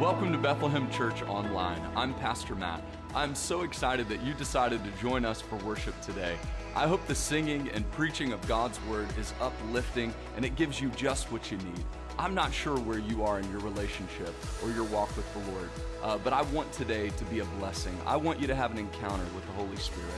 Welcome to Bethlehem Church Online. I'm Pastor Matt. I'm so excited that you decided to join us for worship today. I hope the singing and preaching of God's Word is uplifting and it gives you just what you need. I'm not sure where you are in your relationship or your walk with the Lord, uh, but I want today to be a blessing. I want you to have an encounter with the Holy Spirit.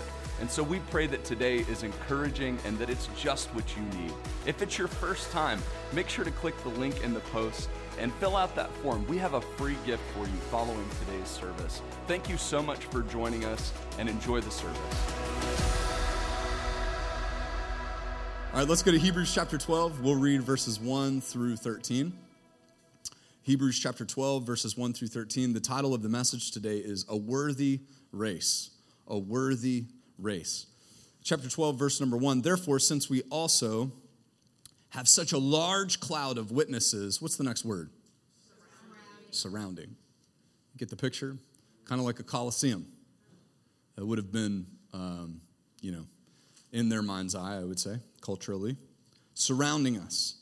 And so we pray that today is encouraging and that it's just what you need. If it's your first time, make sure to click the link in the post and fill out that form. We have a free gift for you following today's service. Thank you so much for joining us and enjoy the service. All right, let's go to Hebrews chapter 12. We'll read verses 1 through 13. Hebrews chapter 12, verses 1 through 13. The title of the message today is A Worthy Race. A Worthy Race. Chapter 12, verse number 1. Therefore, since we also have such a large cloud of witnesses, what's the next word? Surrounding. Surrounding. Get the picture? Kind of like a coliseum. It would have been, um, you know, in their mind's eye, I would say, culturally, surrounding us.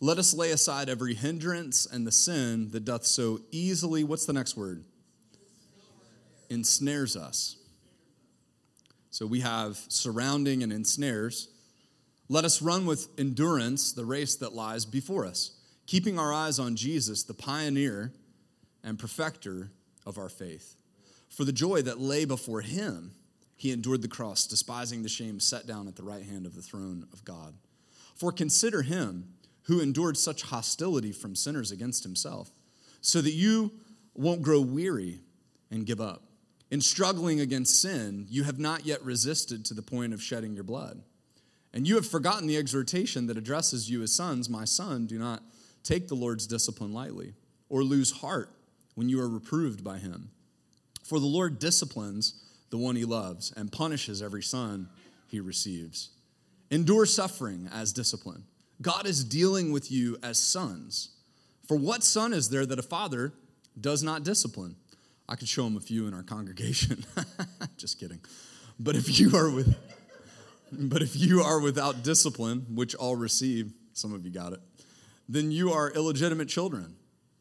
Let us lay aside every hindrance and the sin that doth so easily, what's the next word? Ensnares us. So we have surrounding and ensnares. Let us run with endurance the race that lies before us, keeping our eyes on Jesus, the pioneer and perfecter of our faith. For the joy that lay before him, he endured the cross, despising the shame set down at the right hand of the throne of God. For consider him who endured such hostility from sinners against himself, so that you won't grow weary and give up. In struggling against sin, you have not yet resisted to the point of shedding your blood. And you have forgotten the exhortation that addresses you as sons My son, do not take the Lord's discipline lightly, or lose heart when you are reproved by him. For the Lord disciplines the one he loves and punishes every son he receives. Endure suffering as discipline. God is dealing with you as sons. For what son is there that a father does not discipline? I could show him a few in our congregation. Just kidding. But if you are with but if you are without discipline, which all receive, some of you got it, then you are illegitimate children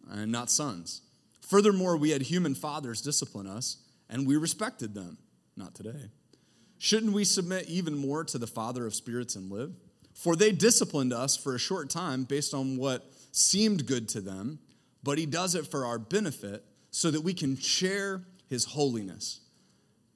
and not sons. Furthermore, we had human fathers discipline us and we respected them. Not today. Shouldn't we submit even more to the Father of spirits and live? For they disciplined us for a short time based on what seemed good to them, but He does it for our benefit so that we can share His holiness.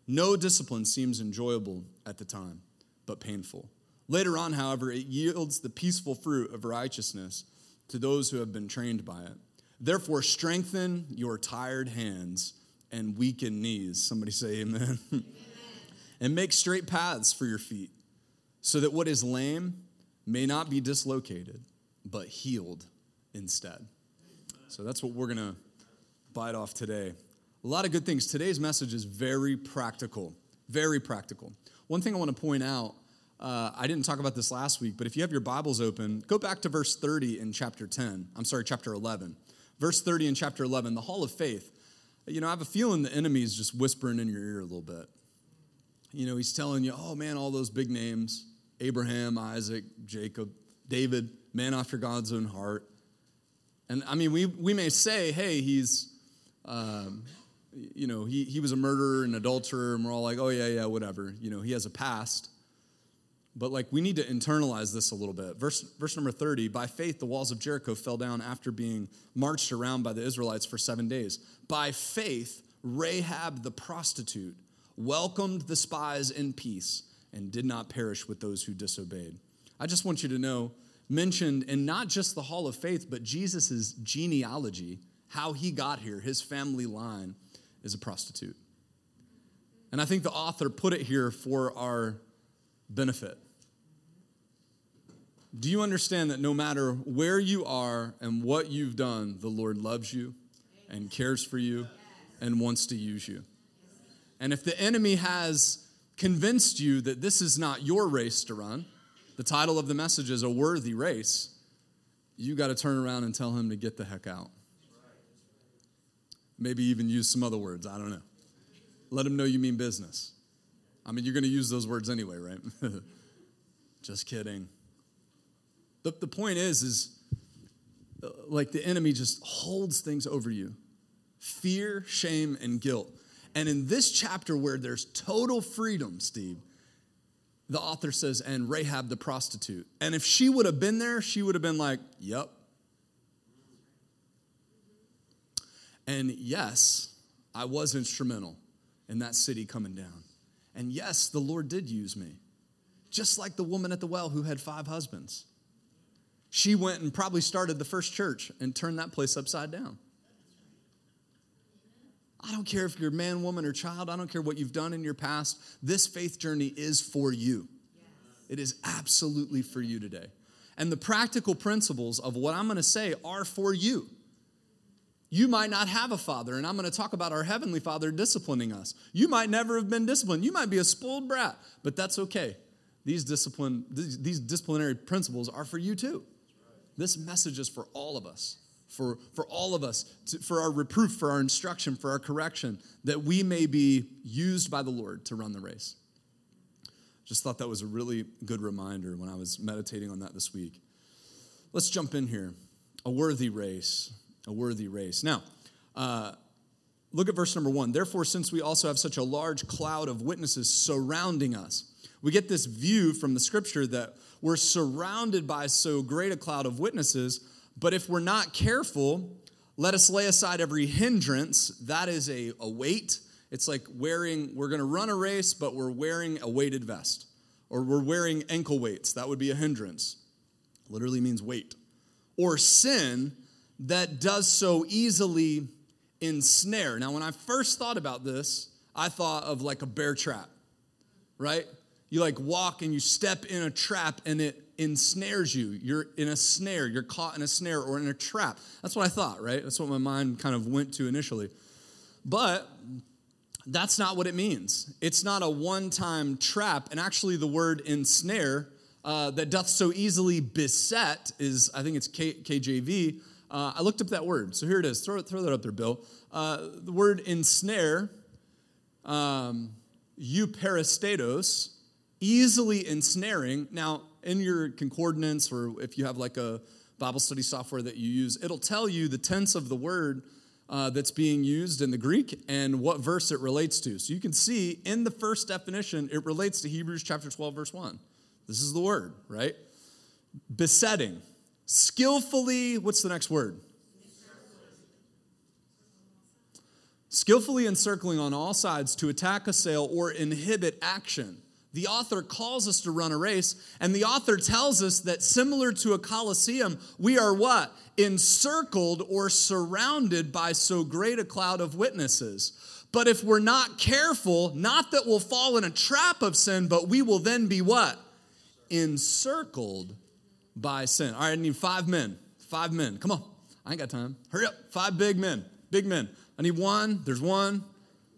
No discipline seems enjoyable at the time, but painful. Later on, however, it yields the peaceful fruit of righteousness to those who have been trained by it. Therefore, strengthen your tired hands and weakened knees. Somebody say amen. amen. and make straight paths for your feet, so that what is lame may not be dislocated, but healed instead. So that's what we're going to bite off today. A lot of good things. Today's message is very practical, very practical. One thing I want to point out uh, I didn't talk about this last week, but if you have your Bibles open, go back to verse 30 in chapter 10. I'm sorry, chapter 11. Verse 30 in chapter 11, the hall of faith. You know, I have a feeling the enemy is just whispering in your ear a little bit. You know, he's telling you, oh man, all those big names Abraham, Isaac, Jacob, David, man after God's own heart. And I mean, we, we may say, hey, he's, um, you know, he, he was a murderer and adulterer, and we're all like, oh, yeah, yeah, whatever. You know, he has a past. But like we need to internalize this a little bit. Verse, verse number 30 By faith, the walls of Jericho fell down after being marched around by the Israelites for seven days. By faith, Rahab the prostitute welcomed the spies in peace and did not perish with those who disobeyed. I just want you to know, mentioned in not just the hall of faith, but Jesus' genealogy, how he got here, his family line is a prostitute. And I think the author put it here for our benefit. Do you understand that no matter where you are and what you've done, the Lord loves you and cares for you and wants to use you? And if the enemy has convinced you that this is not your race to run, the title of the message is A Worthy Race, you got to turn around and tell him to get the heck out. Maybe even use some other words, I don't know. Let them know you mean business. I mean, you're going to use those words anyway, right? Just kidding. The, the point is, is uh, like the enemy just holds things over you. fear, shame, and guilt. And in this chapter where there's total freedom, Steve, the author says, and Rahab the prostitute. And if she would have been there, she would have been like, yep. And yes, I was instrumental in that city coming down. And yes, the Lord did use me, just like the woman at the well who had five husbands. She went and probably started the first church and turned that place upside down. I don't care if you're man, woman, or child. I don't care what you've done in your past. This faith journey is for you. It is absolutely for you today. And the practical principles of what I'm going to say are for you. You might not have a father, and I'm going to talk about our heavenly father disciplining us. You might never have been disciplined. You might be a spoiled brat, but that's okay. These discipline these disciplinary principles are for you too. This message is for all of us for, for all of us, to, for our reproof, for our instruction, for our correction, that we may be used by the Lord to run the race. Just thought that was a really good reminder when I was meditating on that this week. Let's jump in here. A worthy race, a worthy race. Now, uh, look at verse number one. Therefore, since we also have such a large cloud of witnesses surrounding us, we get this view from the scripture that we're surrounded by so great a cloud of witnesses but if we're not careful, let us lay aside every hindrance. That is a, a weight. It's like wearing, we're going to run a race, but we're wearing a weighted vest. Or we're wearing ankle weights. That would be a hindrance. Literally means weight. Or sin that does so easily ensnare. Now, when I first thought about this, I thought of like a bear trap, right? You like walk and you step in a trap and it ensnares you. You're in a snare, you're caught in a snare or in a trap. That's what I thought, right? That's what my mind kind of went to initially. But that's not what it means. It's not a one time trap. And actually, the word ensnare uh, that doth so easily beset is, I think it's K- KJV. Uh, I looked up that word. So here it is. Throw, throw that up there, Bill. Uh, the word ensnare, um, euperistetos, easily ensnaring. Now, in your concordance or if you have like a Bible study software that you use, it'll tell you the tense of the word uh, that's being used in the Greek and what verse it relates to. So you can see in the first definition, it relates to Hebrews chapter 12, verse 1. This is the word, right? Besetting. Skillfully, what's the next word? Skillfully encircling on all sides to attack, assail, or inhibit action. The author calls us to run a race, and the author tells us that similar to a coliseum, we are what? Encircled or surrounded by so great a cloud of witnesses. But if we're not careful, not that we'll fall in a trap of sin, but we will then be what? Encircled by sin. All right, I need five men. Five men. Come on. I ain't got time. Hurry up. Five big men. Big men. I need one. There's one.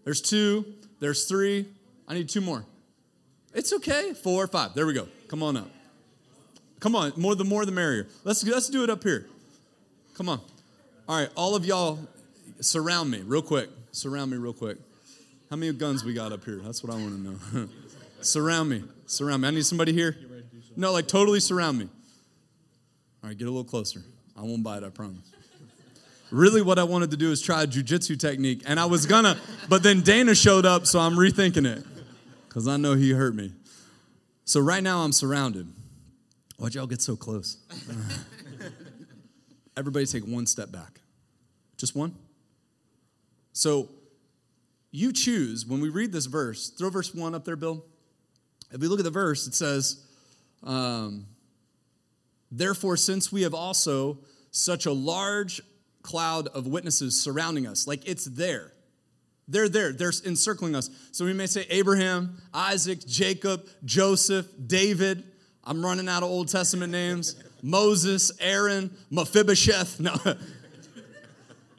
There's two. There's three. I need two more. It's okay. Four, or five. There we go. Come on up. Come on. More the more the merrier. Let's let's do it up here. Come on. All right, all of y'all surround me real quick. Surround me real quick. How many guns we got up here? That's what I want to know. surround me. Surround me. I need somebody here. No, like totally surround me. All right, get a little closer. I won't bite, I promise. Really, what I wanted to do is try a jujitsu technique, and I was gonna, but then Dana showed up, so I'm rethinking it because I know he hurt me. So right now I'm surrounded. Why'd y'all get so close? Everybody take one step back. Just one. So you choose, when we read this verse, throw verse one up there, Bill. If we look at the verse, it says, um, Therefore, since we have also such a large cloud of witnesses surrounding us, like it's there. They're there, they're encircling us. So we may say Abraham, Isaac, Jacob, Joseph, David. I'm running out of Old Testament names. Moses, Aaron, Mephibosheth. No.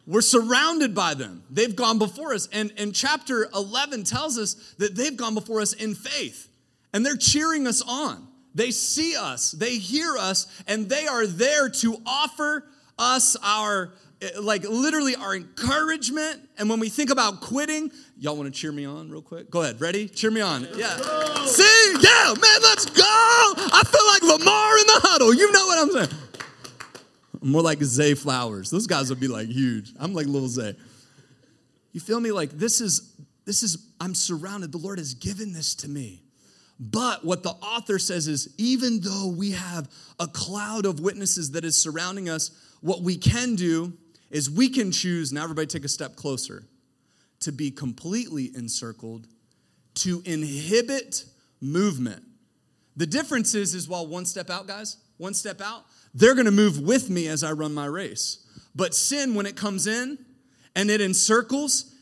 We're surrounded by them. They've gone before us. And, and chapter 11 tells us that they've gone before us in faith. And they're cheering us on. They see us, they hear us, and they are there to offer us our eh, like literally our encouragement. And when we think about quitting, y'all want to cheer me on real quick? Go ahead. Ready? Cheer me on. Yeah. See? Yeah, man, let's go. I feel like Lamar in the huddle. You know what I'm saying? more like Zay Flowers. Those guys would be like huge. I'm like little Zay. You feel me? Like this is this is I'm surrounded. The Lord has given this to me. But what the author says is even though we have a cloud of witnesses that is surrounding us, what we can do is we can choose, now everybody take a step closer, to be completely encircled, to inhibit movement. The difference is, is while one step out, guys, one step out, they're gonna move with me as I run my race. But sin, when it comes in and it encircles,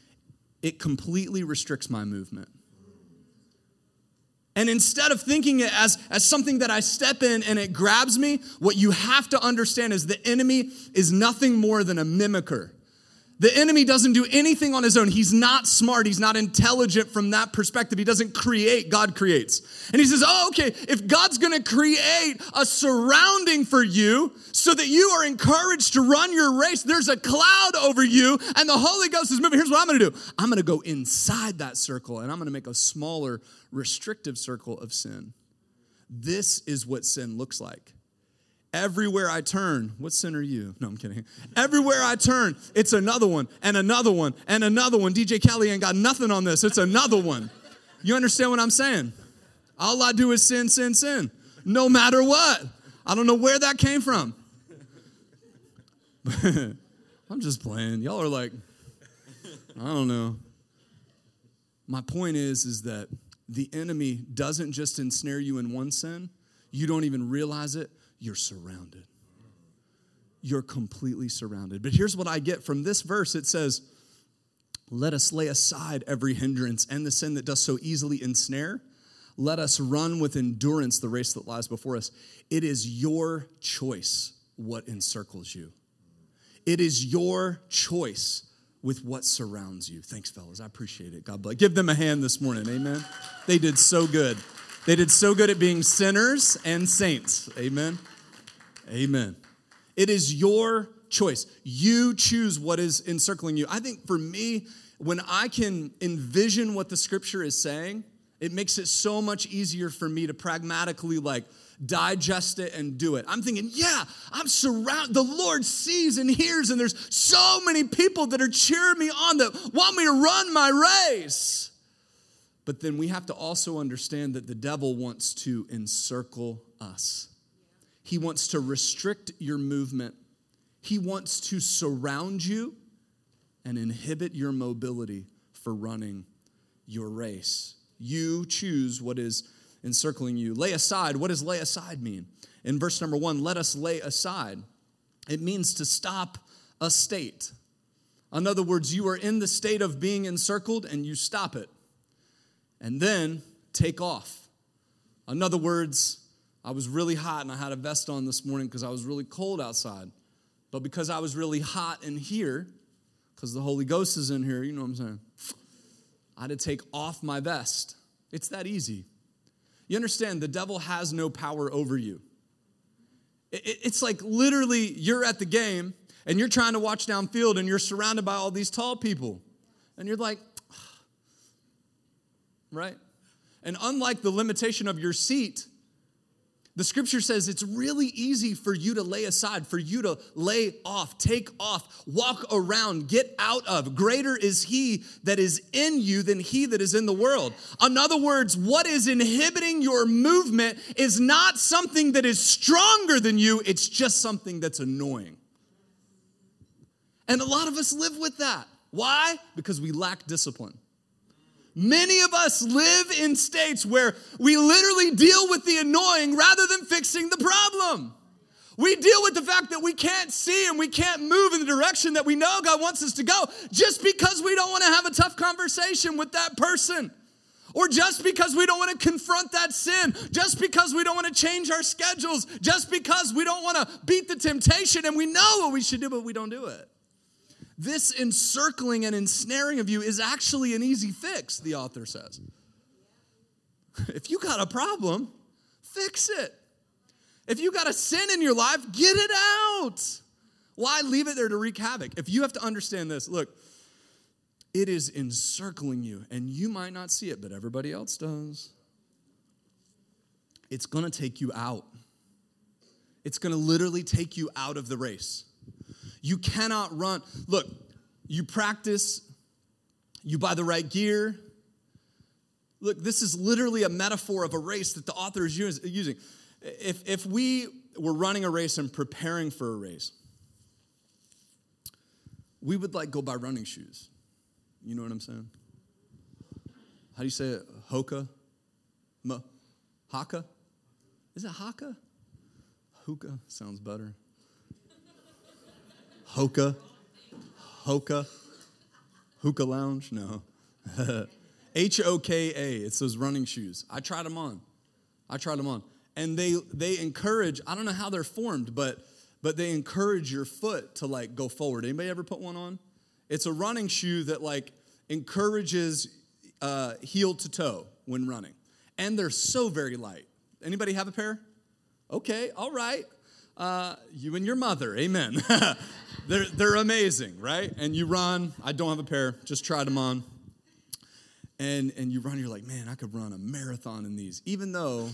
it completely restricts my movement. And instead of thinking it as, as something that I step in and it grabs me, what you have to understand is the enemy is nothing more than a mimicker. The enemy doesn't do anything on his own. He's not smart. He's not intelligent from that perspective. He doesn't create, God creates. And he says, Oh, okay, if God's gonna create a surrounding for you so that you are encouraged to run your race, there's a cloud over you, and the Holy Ghost is moving. Here's what I'm gonna do I'm gonna go inside that circle and I'm gonna make a smaller, restrictive circle of sin. This is what sin looks like. Everywhere I turn, what sin are you? No, I'm kidding. Everywhere I turn, it's another one and another one and another one. DJ Khaled ain't got nothing on this. It's another one. You understand what I'm saying? All I do is sin, sin, sin. No matter what. I don't know where that came from. I'm just playing. Y'all are like, I don't know. My point is, is that the enemy doesn't just ensnare you in one sin. You don't even realize it you're surrounded. You're completely surrounded. But here's what I get from this verse it says, Let us lay aside every hindrance and the sin that does so easily ensnare. Let us run with endurance the race that lies before us. It is your choice what encircles you. It is your choice with what surrounds you. Thanks, fellas. I appreciate it. God bless. Give them a hand this morning. Amen. They did so good. They did so good at being sinners and saints. Amen. Amen. It is your choice. You choose what is encircling you. I think for me, when I can envision what the scripture is saying, it makes it so much easier for me to pragmatically like digest it and do it. I'm thinking, yeah, I'm surrounded. The Lord sees and hears, and there's so many people that are cheering me on that want me to run my race. But then we have to also understand that the devil wants to encircle us. He wants to restrict your movement. He wants to surround you and inhibit your mobility for running your race. You choose what is encircling you. Lay aside. What does lay aside mean? In verse number one, let us lay aside. It means to stop a state. In other words, you are in the state of being encircled and you stop it and then take off. In other words, I was really hot and I had a vest on this morning because I was really cold outside. But because I was really hot in here, because the Holy Ghost is in here, you know what I'm saying? I had to take off my vest. It's that easy. You understand, the devil has no power over you. It's like literally you're at the game and you're trying to watch downfield and you're surrounded by all these tall people. And you're like, right? And unlike the limitation of your seat, the scripture says it's really easy for you to lay aside, for you to lay off, take off, walk around, get out of. Greater is he that is in you than he that is in the world. In other words, what is inhibiting your movement is not something that is stronger than you, it's just something that's annoying. And a lot of us live with that. Why? Because we lack discipline. Many of us live in states where we literally deal with the annoying rather than fixing the problem. We deal with the fact that we can't see and we can't move in the direction that we know God wants us to go just because we don't want to have a tough conversation with that person. Or just because we don't want to confront that sin, just because we don't want to change our schedules, just because we don't want to beat the temptation and we know what we should do, but we don't do it. This encircling and ensnaring of you is actually an easy fix, the author says. If you got a problem, fix it. If you got a sin in your life, get it out. Why leave it there to wreak havoc? If you have to understand this, look, it is encircling you, and you might not see it, but everybody else does. It's gonna take you out. It's gonna literally take you out of the race. You cannot run. Look, you practice you buy the right gear. Look, this is literally a metaphor of a race that the author is using. If, if we were running a race and preparing for a race, we would like go buy running shoes. You know what I'm saying? How do you say it? Hoka? M- Haka? Is it Haka? Hookah sounds better. Hoka? Hoka? Hookah Lounge? No. H O K A. It's those running shoes. I tried them on. I tried them on. And they they encourage, I don't know how they're formed, but but they encourage your foot to like go forward. Anybody ever put one on? It's a running shoe that like encourages uh, heel to toe when running. And they're so very light. Anybody have a pair? Okay, all right. Uh, you and your mother, amen. they're, they're amazing, right? And you run. I don't have a pair, just tried them on. And, and you run, you're like, man, I could run a marathon in these, even though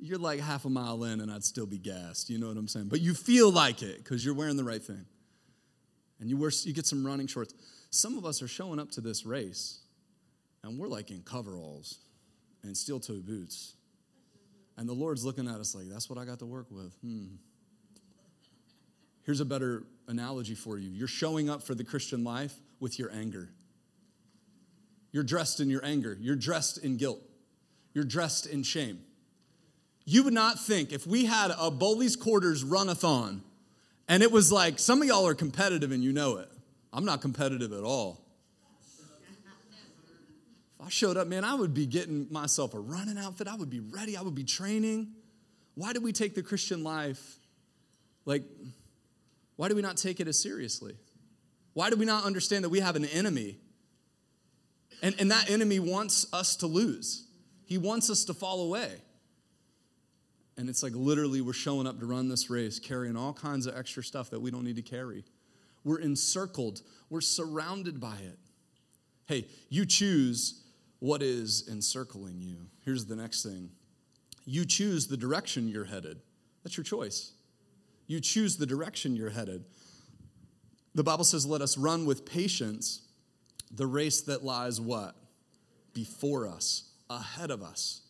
you're like half a mile in and I'd still be gassed. You know what I'm saying? But you feel like it because you're wearing the right thing. And you, wear, you get some running shorts. Some of us are showing up to this race and we're like in coveralls and steel toe boots and the Lord's looking at us like, that's what I got to work with. Hmm. Here's a better analogy for you you're showing up for the Christian life with your anger. You're dressed in your anger, you're dressed in guilt, you're dressed in shame. You would not think if we had a Bowley's Quarters runathon and it was like, some of y'all are competitive and you know it. I'm not competitive at all. I showed up, man, I would be getting myself a running outfit. I would be ready. I would be training. Why do we take the Christian life like, why do we not take it as seriously? Why do we not understand that we have an enemy? And, and that enemy wants us to lose, he wants us to fall away. And it's like literally we're showing up to run this race carrying all kinds of extra stuff that we don't need to carry. We're encircled, we're surrounded by it. Hey, you choose what is encircling you. Here's the next thing you choose the direction you're headed. That's your choice. You choose the direction you're headed. The Bible says, let us run with patience the race that lies what? Before us, ahead of us.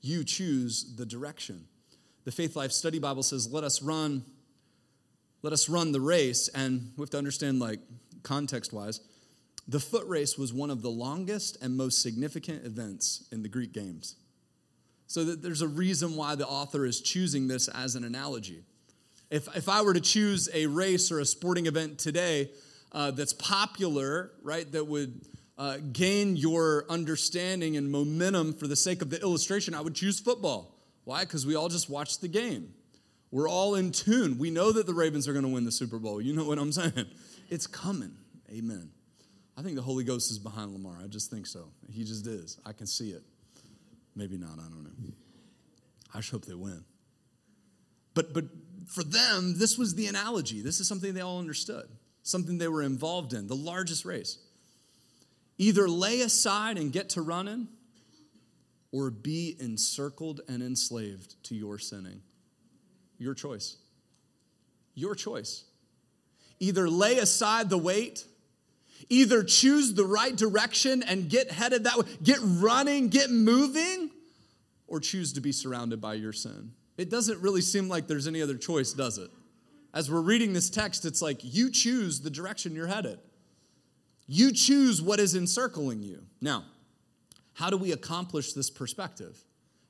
You choose the direction. The Faith Life Study Bible says, let us run, let us run the race. And we have to understand, like, context wise, the foot race was one of the longest and most significant events in the Greek games. So that there's a reason why the author is choosing this as an analogy. If, if I were to choose a race or a sporting event today uh, that's popular, right, that would uh, gain your understanding and momentum for the sake of the illustration, I would choose football. Why? Because we all just watch the game. We're all in tune. We know that the Ravens are going to win the Super Bowl. You know what I'm saying? It's coming. Amen. I think the Holy Ghost is behind Lamar. I just think so. He just is. I can see it. Maybe not. I don't know. I just hope they win. But but for them, this was the analogy. This is something they all understood, something they were involved in, the largest race. Either lay aside and get to running, or be encircled and enslaved to your sinning. Your choice. Your choice. Either lay aside the weight Either choose the right direction and get headed that way, get running, get moving, or choose to be surrounded by your sin. It doesn't really seem like there's any other choice, does it? As we're reading this text, it's like you choose the direction you're headed. You choose what is encircling you. Now, how do we accomplish this perspective?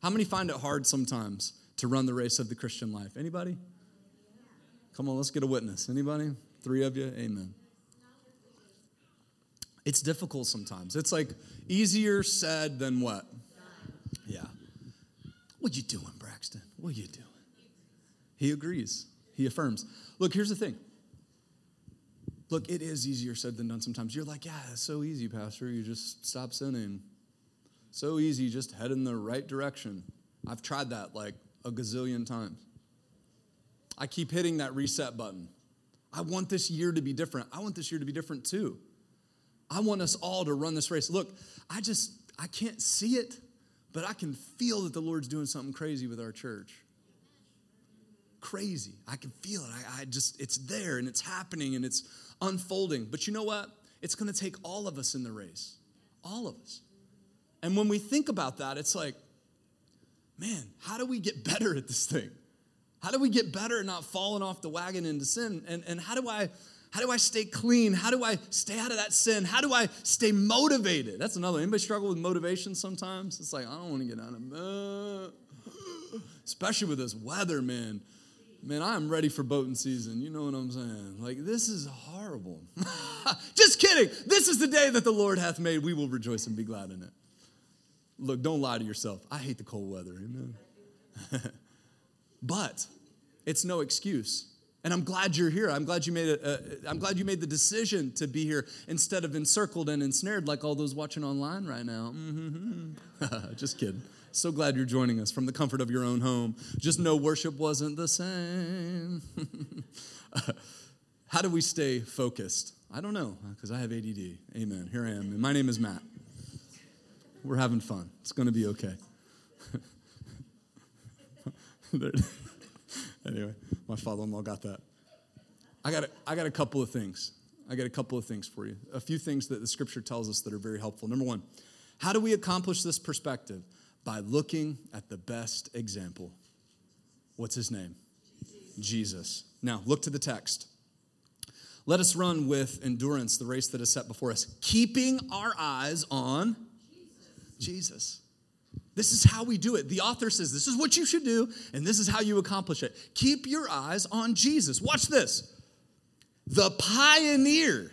How many find it hard sometimes to run the race of the Christian life? Anybody? Come on, let's get a witness. Anybody? Three of you? Amen. It's difficult sometimes. It's like easier said than what? Yeah. What you doing, Braxton? What you doing? He agrees. He affirms. Look, here's the thing. Look, it is easier said than done sometimes. You're like, yeah, it's so easy, Pastor. You just stop sinning. So easy, just head in the right direction. I've tried that like a gazillion times. I keep hitting that reset button. I want this year to be different. I want this year to be different too. I want us all to run this race. Look, I just, I can't see it, but I can feel that the Lord's doing something crazy with our church. Crazy. I can feel it. I, I just, it's there and it's happening and it's unfolding. But you know what? it's going to take all of us in the race. All of us. And when we think about that, it's like, man, how do we get better at this thing? How do we get better at not falling off the wagon into sin? And, and how do I how do I stay clean? How do I stay out of that sin? How do I stay motivated? That's another. Anybody struggle with motivation sometimes? It's like I don't want to get out of uh, especially with this weather, man. Man, I am ready for boating season. You know what I'm saying? Like, this is horrible. Just kidding. This is the day that the Lord hath made. We will rejoice and be glad in it. Look, don't lie to yourself. I hate the cold weather. Amen. but it's no excuse. And I'm glad you're here. I'm glad you made a, a, I'm glad you made the decision to be here instead of encircled and ensnared like all those watching online right now. Mm-hmm. Just kidding. So glad you're joining us from the comfort of your own home. Just know worship wasn't the same. How do we stay focused? I don't know because I have ADD. Amen. Here I am. And my name is Matt. We're having fun. It's going to be okay. anyway, my father-in-law got that. I got a, I got a couple of things. I got a couple of things for you. A few things that the scripture tells us that are very helpful. Number one, how do we accomplish this perspective? By looking at the best example. What's his name? Jesus. Now, look to the text. Let us run with endurance the race that is set before us, keeping our eyes on Jesus. This is how we do it. The author says this is what you should do, and this is how you accomplish it. Keep your eyes on Jesus. Watch this. The pioneer,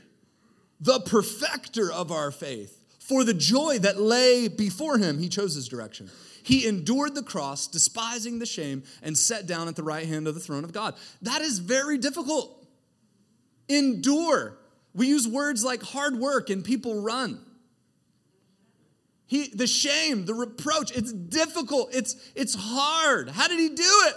the perfecter of our faith, for the joy that lay before him, he chose his direction. He endured the cross, despising the shame, and sat down at the right hand of the throne of God. That is very difficult. Endure. We use words like hard work and people run. He, the shame, the reproach, it's difficult. It's, it's hard. How did he do it?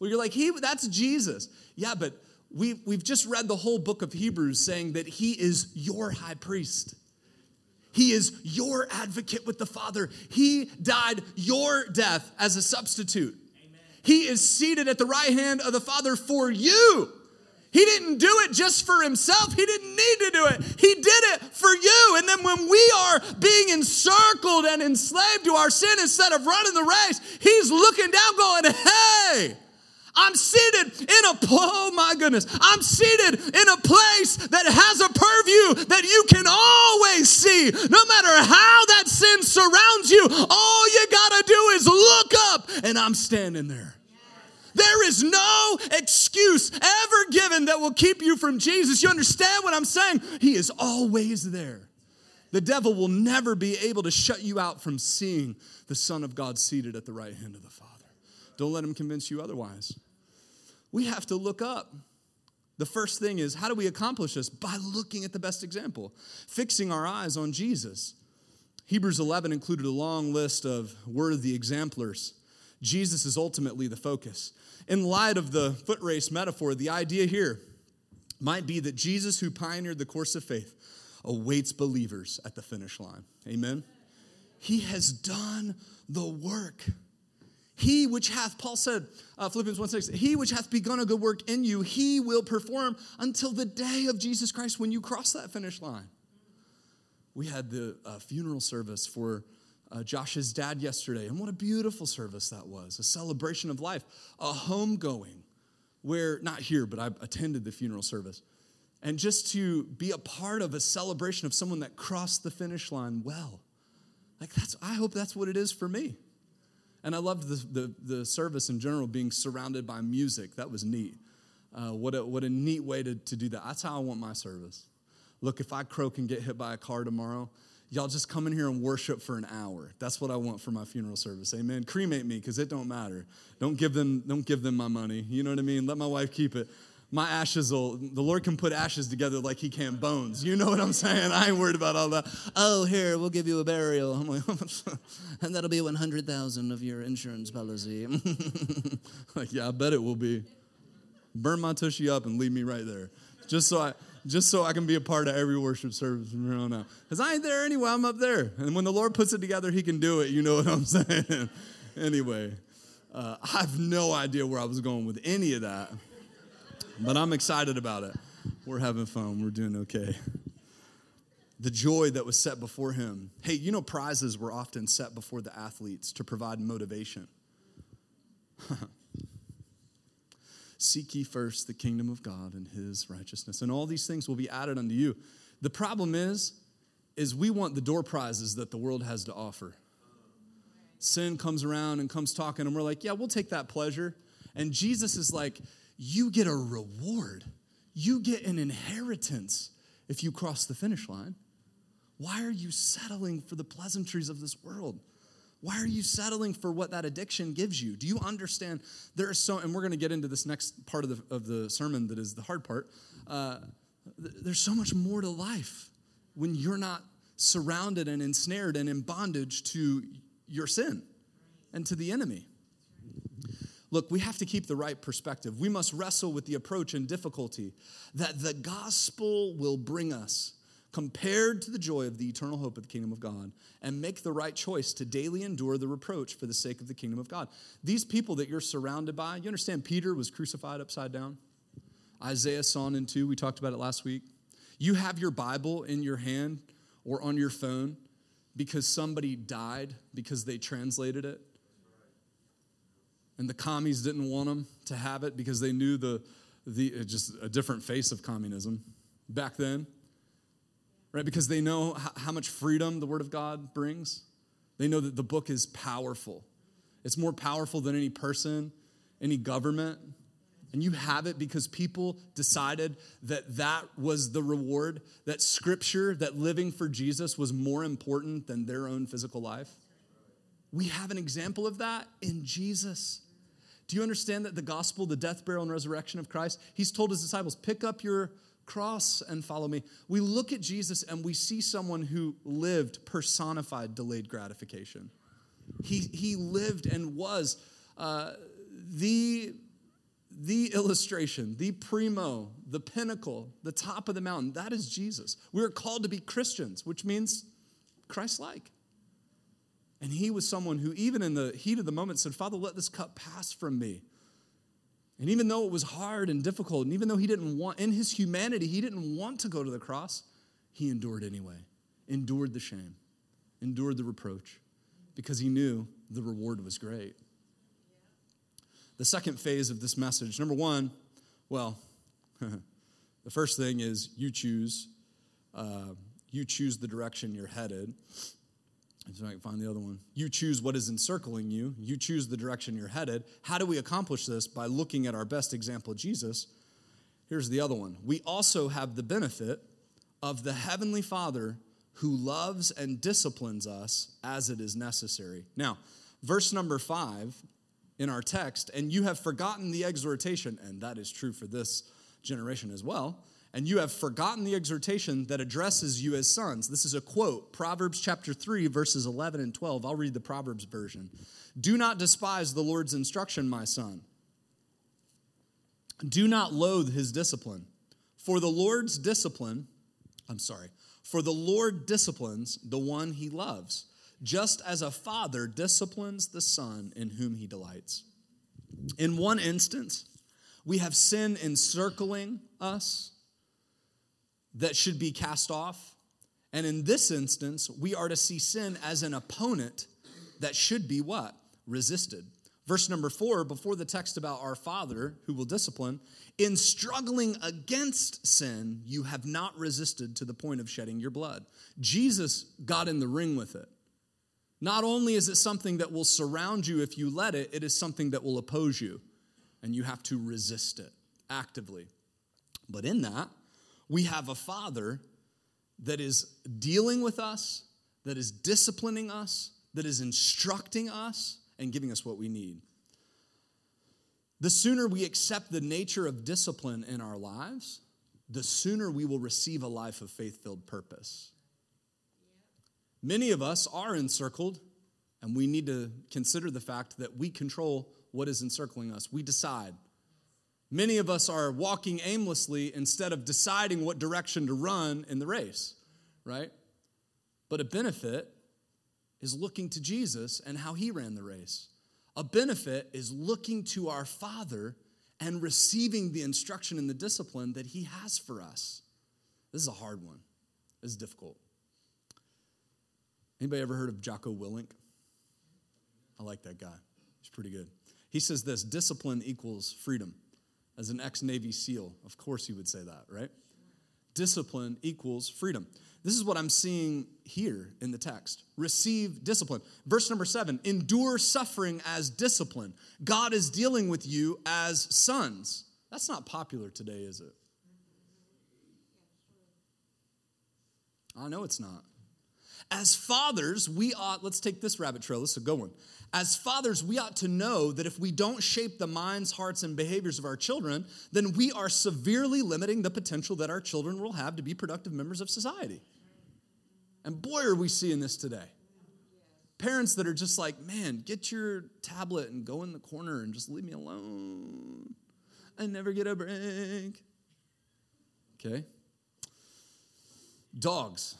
Well, you're like, he, that's Jesus. Yeah, but we, we've just read the whole book of Hebrews saying that he is your high priest. He is your advocate with the Father. He died your death as a substitute. Amen. He is seated at the right hand of the Father for you. He didn't do it just for himself. He didn't need to do it. He did it for you. And then when we are being encircled and enslaved to our sin instead of running the race, he's looking down going, hey, I'm seated in a, oh my goodness, I'm seated in a place that has a purview that you can always see. No matter how that sin surrounds you, all you gotta do is look up, and I'm standing there. There is no excuse ever given that will keep you from Jesus. You understand what I'm saying? He is always there. The devil will never be able to shut you out from seeing the Son of God seated at the right hand of the Father. Don't let him convince you otherwise. We have to look up. The first thing is how do we accomplish this? By looking at the best example, fixing our eyes on Jesus. Hebrews 11 included a long list of worthy exemplars. Jesus is ultimately the focus. In light of the foot race metaphor, the idea here might be that Jesus, who pioneered the course of faith, awaits believers at the finish line. Amen? He has done the work. He which hath, Paul said, uh, Philippians 1 6, he which hath begun a good work in you, he will perform until the day of Jesus Christ when you cross that finish line. We had the uh, funeral service for uh, Josh's dad yesterday, and what a beautiful service that was a celebration of life, a homegoing where, not here, but I attended the funeral service. And just to be a part of a celebration of someone that crossed the finish line well. Like, that's, I hope that's what it is for me. And I loved the, the, the service in general being surrounded by music. That was neat. Uh, what, a, what a neat way to, to do that. That's how I want my service. Look, if I croak and get hit by a car tomorrow, y'all just come in here and worship for an hour. That's what I want for my funeral service. Amen. Cremate me because it don't matter. Don't give them don't give them my money. You know what I mean? Let my wife keep it. My ashes will the Lord can put ashes together like he can bones. You know what I'm saying? I ain't worried about all that. Oh, here, we'll give you a burial. I'm like, and that'll be 100,000 of your insurance policy. like, yeah, I bet it will be. Burn my tushy up and leave me right there. Just so I just so I can be a part of every worship service from here on out. Because I ain't there anyway, I'm up there. And when the Lord puts it together, He can do it. You know what I'm saying? anyway, uh, I have no idea where I was going with any of that, but I'm excited about it. We're having fun, we're doing okay. the joy that was set before him. Hey, you know, prizes were often set before the athletes to provide motivation. Seek ye first the kingdom of God and his righteousness, and all these things will be added unto you. The problem is, is we want the door prizes that the world has to offer. Sin comes around and comes talking, and we're like, yeah, we'll take that pleasure. And Jesus is like, you get a reward, you get an inheritance if you cross the finish line. Why are you settling for the pleasantries of this world? Why are you settling for what that addiction gives you? Do you understand? There are so, and we're going to get into this next part of the, of the sermon that is the hard part. Uh, there's so much more to life when you're not surrounded and ensnared and in bondage to your sin and to the enemy. Look, we have to keep the right perspective. We must wrestle with the approach and difficulty that the gospel will bring us compared to the joy of the eternal hope of the kingdom of God and make the right choice to daily endure the reproach for the sake of the kingdom of God. These people that you're surrounded by, you understand Peter was crucified upside down? Isaiah saw in 2, we talked about it last week. You have your Bible in your hand or on your phone because somebody died because they translated it. And the commies didn't want them to have it because they knew the, the just a different face of communism back then. Right? Because they know how much freedom the Word of God brings. They know that the book is powerful. It's more powerful than any person, any government, and you have it because people decided that that was the reward, that scripture, that living for Jesus was more important than their own physical life. We have an example of that in Jesus. Do you understand that the gospel, the death, burial, and resurrection of Christ, he's told his disciples, pick up your cross and follow me. We look at Jesus and we see someone who lived personified delayed gratification. He, he lived and was uh, the the illustration, the primo, the pinnacle, the top of the mountain, that is Jesus. We are called to be Christians, which means Christ like. And he was someone who, even in the heat of the moment, said, Father, let this cup pass from me. And even though it was hard and difficult, and even though he didn't want, in his humanity, he didn't want to go to the cross, he endured anyway, endured the shame, endured the reproach, because he knew the reward was great the second phase of this message. Number one, well, the first thing is you choose. Uh, you choose the direction you're headed. So I can find the other one. You choose what is encircling you. You choose the direction you're headed. How do we accomplish this? By looking at our best example, Jesus. Here's the other one. We also have the benefit of the Heavenly Father who loves and disciplines us as it is necessary. Now, verse number five in our text, and you have forgotten the exhortation, and that is true for this generation as well. And you have forgotten the exhortation that addresses you as sons. This is a quote, Proverbs chapter 3, verses 11 and 12. I'll read the Proverbs version. Do not despise the Lord's instruction, my son. Do not loathe his discipline. For the Lord's discipline, I'm sorry, for the Lord disciplines the one he loves just as a father disciplines the son in whom he delights. In one instance, we have sin encircling us that should be cast off. And in this instance, we are to see sin as an opponent that should be what? Resisted. Verse number four, before the text about our Father who will discipline, in struggling against sin, you have not resisted to the point of shedding your blood. Jesus got in the ring with it. Not only is it something that will surround you if you let it, it is something that will oppose you, and you have to resist it actively. But in that, we have a father that is dealing with us, that is disciplining us, that is instructing us, and giving us what we need. The sooner we accept the nature of discipline in our lives, the sooner we will receive a life of faith filled purpose. Many of us are encircled, and we need to consider the fact that we control what is encircling us. We decide. Many of us are walking aimlessly instead of deciding what direction to run in the race, right? But a benefit is looking to Jesus and how he ran the race. A benefit is looking to our Father and receiving the instruction and the discipline that he has for us. This is a hard one. This is difficult. Anybody ever heard of Jocko Willink? I like that guy. He's pretty good. He says this discipline equals freedom. As an ex Navy SEAL, of course he would say that, right? Discipline equals freedom. This is what I'm seeing here in the text. Receive discipline. Verse number seven endure suffering as discipline. God is dealing with you as sons. That's not popular today, is it? I know it's not. As fathers, we ought, let's take this rabbit trail, this is a good one. As fathers, we ought to know that if we don't shape the minds, hearts, and behaviors of our children, then we are severely limiting the potential that our children will have to be productive members of society. And boy, are we seeing this today. Parents that are just like, man, get your tablet and go in the corner and just leave me alone. I never get a break. Okay? Dogs.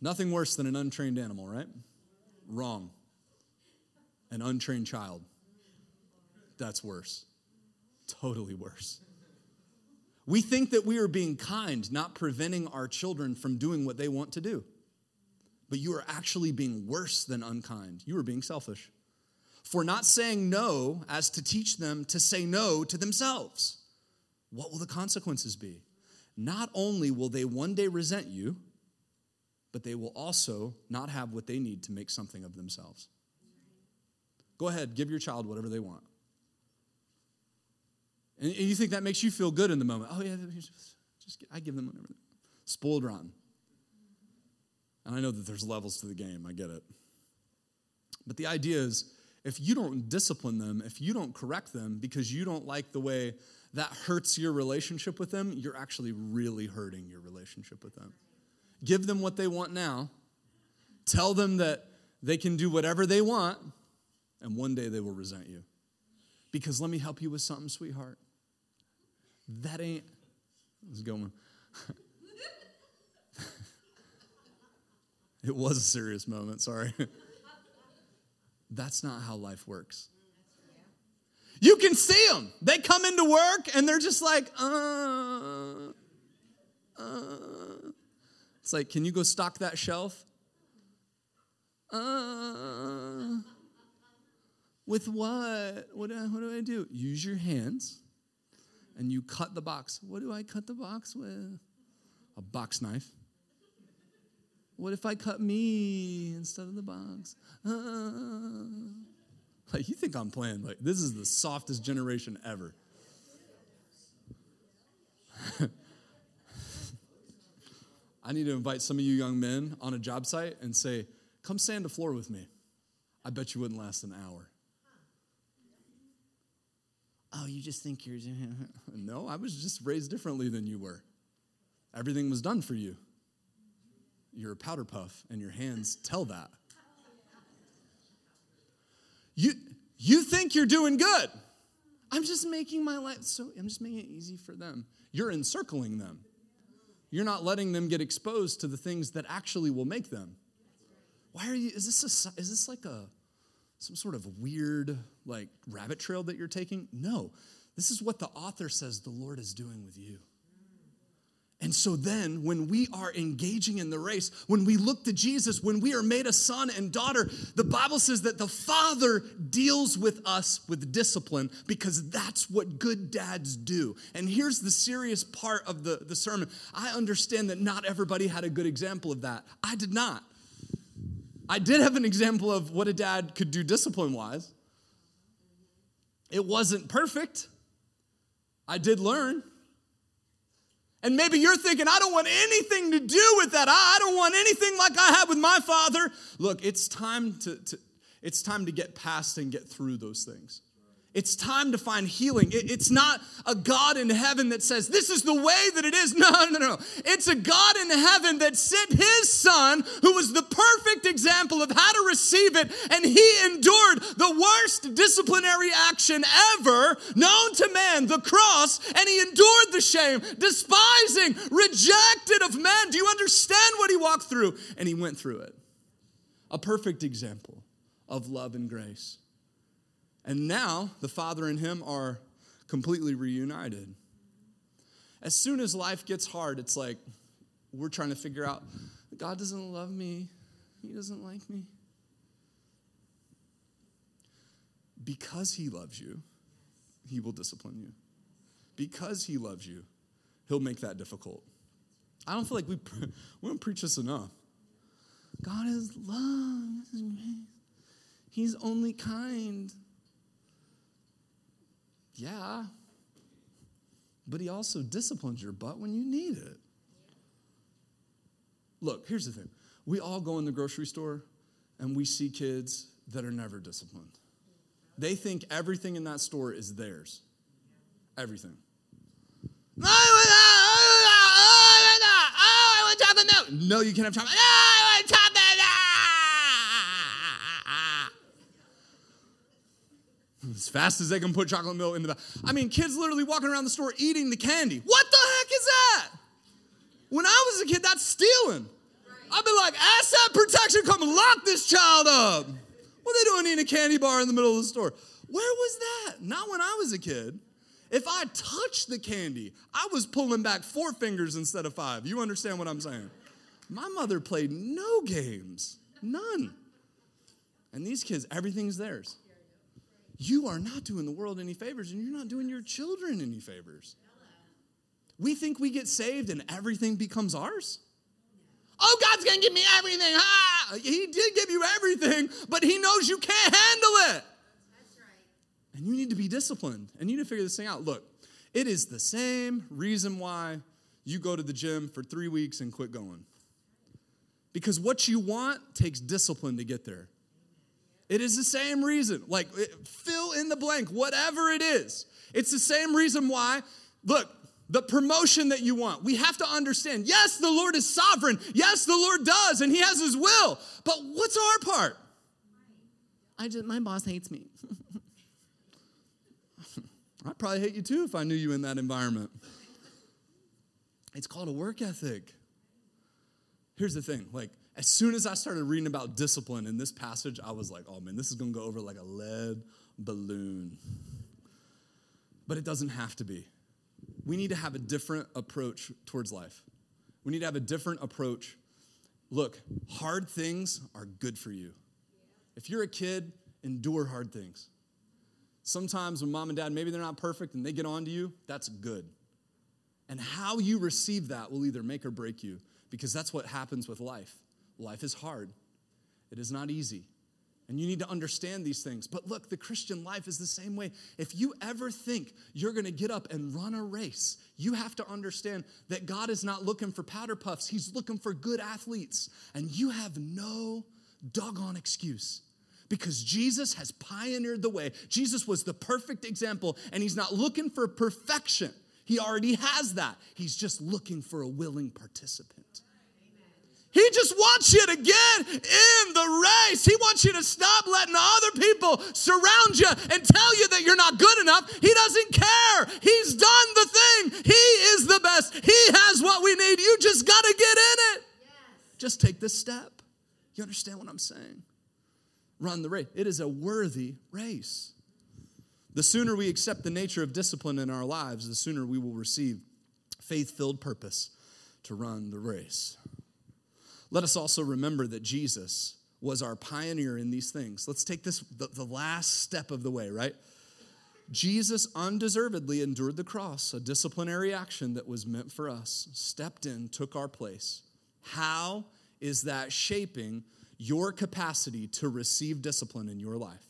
Nothing worse than an untrained animal, right? Wrong. An untrained child. That's worse. Totally worse. We think that we are being kind, not preventing our children from doing what they want to do. But you are actually being worse than unkind. You are being selfish. For not saying no as to teach them to say no to themselves. What will the consequences be? Not only will they one day resent you, but they will also not have what they need to make something of themselves. Go ahead, give your child whatever they want. And you think that makes you feel good in the moment. Oh, yeah, just, I give them whatever. Spoiled rotten. And I know that there's levels to the game, I get it. But the idea is if you don't discipline them, if you don't correct them because you don't like the way that hurts your relationship with them, you're actually really hurting your relationship with them. Give them what they want now. Tell them that they can do whatever they want, and one day they will resent you. Because let me help you with something, sweetheart. That ain't, let's go. it was a serious moment, sorry. That's not how life works. You can see them. They come into work and they're just like, uh, uh. It's like, can you go stock that shelf? Uh, with what? What do, I, what do I do? Use your hands and you cut the box. What do I cut the box with? A box knife. What if I cut me instead of the box? Uh, like, you think I'm playing? Like, this is the softest generation ever. I need to invite some of you young men on a job site and say, come sand the floor with me. I bet you wouldn't last an hour. Oh, you just think you're. no, I was just raised differently than you were. Everything was done for you. You're a powder puff, and your hands tell that. You, you think you're doing good. I'm just making my life so, I'm just making it easy for them. You're encircling them. You're not letting them get exposed to the things that actually will make them. Why are you, is this, a, is this like a, some sort of weird like rabbit trail that you're taking? No. This is what the author says the Lord is doing with you. And so then, when we are engaging in the race, when we look to Jesus, when we are made a son and daughter, the Bible says that the Father deals with us with discipline because that's what good dads do. And here's the serious part of the, the sermon I understand that not everybody had a good example of that. I did not. I did have an example of what a dad could do discipline wise. It wasn't perfect. I did learn. And maybe you're thinking, I don't want anything to do with that. I don't want anything like I had with my father. Look, it's time to, to it's time to get past and get through those things. It's time to find healing. It's not a God in heaven that says, This is the way that it is. No, no, no. It's a God in heaven that sent his son, who was the perfect example of how to receive it, and he endured the worst disciplinary action ever known to man, the cross, and he endured the shame, despising, rejected of men. Do you understand what he walked through? And he went through it. A perfect example of love and grace. And now the father and him are completely reunited. As soon as life gets hard, it's like we're trying to figure out God doesn't love me. he doesn't like me. Because he loves you, he will discipline you. Because he loves you, he'll make that difficult. I don't feel like we, we don't preach this enough. God is love. He's only kind. Yeah. But he also disciplines your butt when you need it. Look, here's the thing. We all go in the grocery store and we see kids that are never disciplined. They think everything in that store is theirs. Everything. No, you can't have chocolate. No, I want chocolate. As fast as they can put chocolate milk into the. I mean, kids literally walking around the store eating the candy. What the heck is that? When I was a kid, that's stealing. I'd be like, asset protection, come lock this child up. What are they doing eating a candy bar in the middle of the store? Where was that? Not when I was a kid. If I touched the candy, I was pulling back four fingers instead of five. You understand what I'm saying? My mother played no games, none. And these kids, everything's theirs. You are not doing the world any favors, and you're not doing your children any favors. We think we get saved and everything becomes ours. Oh, God's gonna give me everything. Ah, he did give you everything, but He knows you can't handle it. And you need to be disciplined and you need to figure this thing out. Look, it is the same reason why you go to the gym for three weeks and quit going. Because what you want takes discipline to get there. It is the same reason. Like, fill in the blank, whatever it is. It's the same reason why, look, the promotion that you want. We have to understand yes, the Lord is sovereign. Yes, the Lord does, and He has His will. But what's our part? I just, my boss hates me. I'd probably hate you too if I knew you in that environment. It's called a work ethic. Here's the thing like, as soon as I started reading about discipline in this passage, I was like, oh man, this is gonna go over like a lead balloon. But it doesn't have to be we need to have a different approach towards life. We need to have a different approach. Look, hard things are good for you. If you're a kid, endure hard things. Sometimes when mom and dad, maybe they're not perfect and they get on to you, that's good. And how you receive that will either make or break you because that's what happens with life. Life is hard, it is not easy. And you need to understand these things. But look, the Christian life is the same way. If you ever think you're going to get up and run a race, you have to understand that God is not looking for powder puffs, He's looking for good athletes. And you have no doggone excuse because Jesus has pioneered the way. Jesus was the perfect example, and He's not looking for perfection. He already has that. He's just looking for a willing participant. He just wants you to get in the race. He wants you to stop letting other people surround you and tell you that you're not good enough. He doesn't care. He's done the thing. He is the best. He has what we need. You just got to get in it. Yes. Just take this step. You understand what I'm saying? Run the race. It is a worthy race. The sooner we accept the nature of discipline in our lives, the sooner we will receive faith filled purpose to run the race. Let us also remember that Jesus was our pioneer in these things. Let's take this the, the, last step of the way, right? Jesus undeservedly endured the cross, a disciplinary action that was meant for us, stepped in, took our place. How is that shaping your capacity to receive discipline in your life?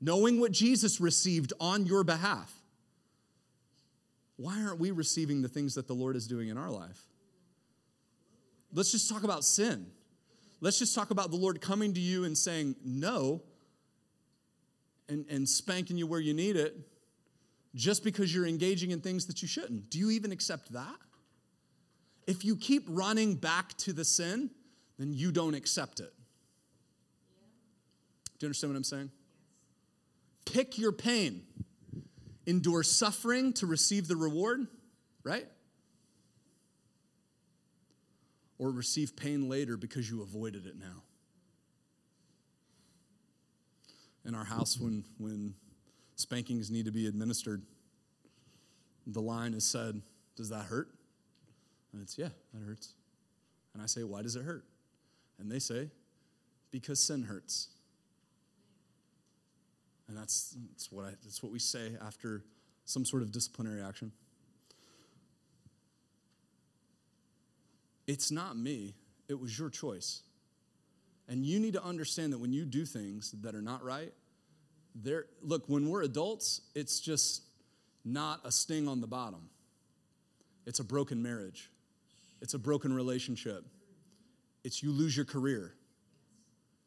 Knowing what Jesus received on your behalf, why aren't we receiving the things that the Lord is doing in our life? Let's just talk about sin. Let's just talk about the Lord coming to you and saying no and, and spanking you where you need it just because you're engaging in things that you shouldn't. Do you even accept that? If you keep running back to the sin, then you don't accept it. Do you understand what I'm saying? Pick your pain, endure suffering to receive the reward, right? Or receive pain later because you avoided it now. In our house, when, when spankings need to be administered, the line is said, Does that hurt? And it's, Yeah, that hurts. And I say, Why does it hurt? And they say, Because sin hurts. And that's, that's, what I, that's what we say after some sort of disciplinary action. It's not me, it was your choice. And you need to understand that when you do things that are not right, there look, when we're adults, it's just not a sting on the bottom. It's a broken marriage. It's a broken relationship. It's you lose your career.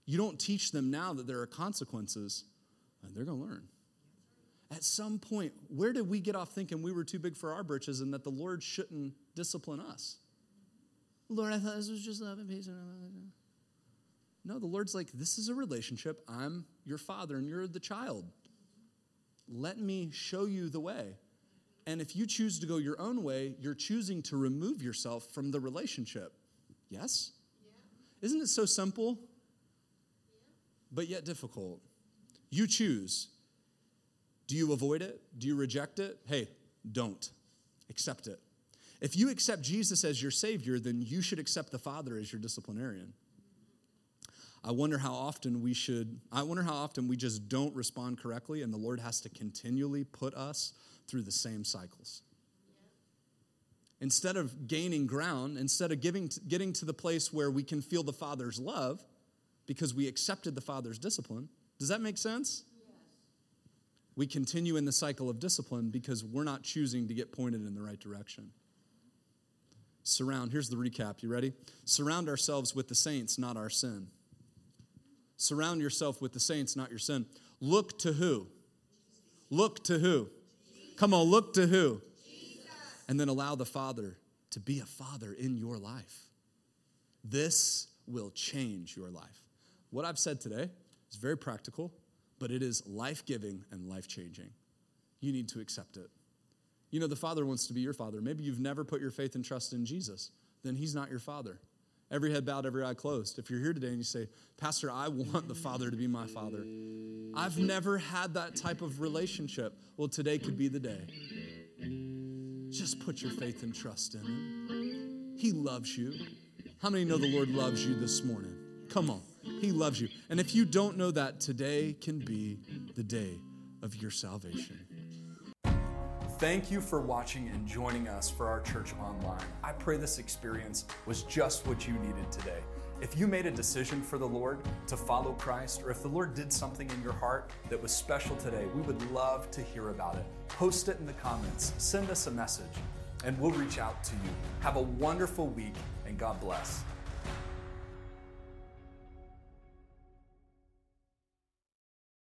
You don't teach them now that there are consequences, and they're going to learn. At some point, where did we get off thinking we were too big for our britches and that the Lord shouldn't discipline us? Lord, I thought this was just love and peace. No, the Lord's like, this is a relationship. I'm your father and you're the child. Let me show you the way. And if you choose to go your own way, you're choosing to remove yourself from the relationship. Yes? Yeah. Isn't it so simple? Yeah. But yet difficult. You choose. Do you avoid it? Do you reject it? Hey, don't. Accept it. If you accept Jesus as your Savior, then you should accept the Father as your disciplinarian. I wonder how often we should, I wonder how often we just don't respond correctly, and the Lord has to continually put us through the same cycles. Instead of gaining ground, instead of giving, getting to the place where we can feel the Father's love because we accepted the Father's discipline, does that make sense? Yes. We continue in the cycle of discipline because we're not choosing to get pointed in the right direction. Surround, here's the recap. You ready? Surround ourselves with the saints, not our sin. Surround yourself with the saints, not your sin. Look to who? Look to who? Come on, look to who? And then allow the Father to be a father in your life. This will change your life. What I've said today is very practical, but it is life giving and life changing. You need to accept it. You know, the Father wants to be your Father. Maybe you've never put your faith and trust in Jesus, then He's not your Father. Every head bowed, every eye closed. If you're here today and you say, Pastor, I want the Father to be my Father, I've never had that type of relationship. Well, today could be the day. Just put your faith and trust in Him. He loves you. How many know the Lord loves you this morning? Come on. He loves you. And if you don't know that, today can be the day of your salvation. Thank you for watching and joining us for our church online. I pray this experience was just what you needed today. If you made a decision for the Lord to follow Christ, or if the Lord did something in your heart that was special today, we would love to hear about it. Post it in the comments, send us a message, and we'll reach out to you. Have a wonderful week, and God bless.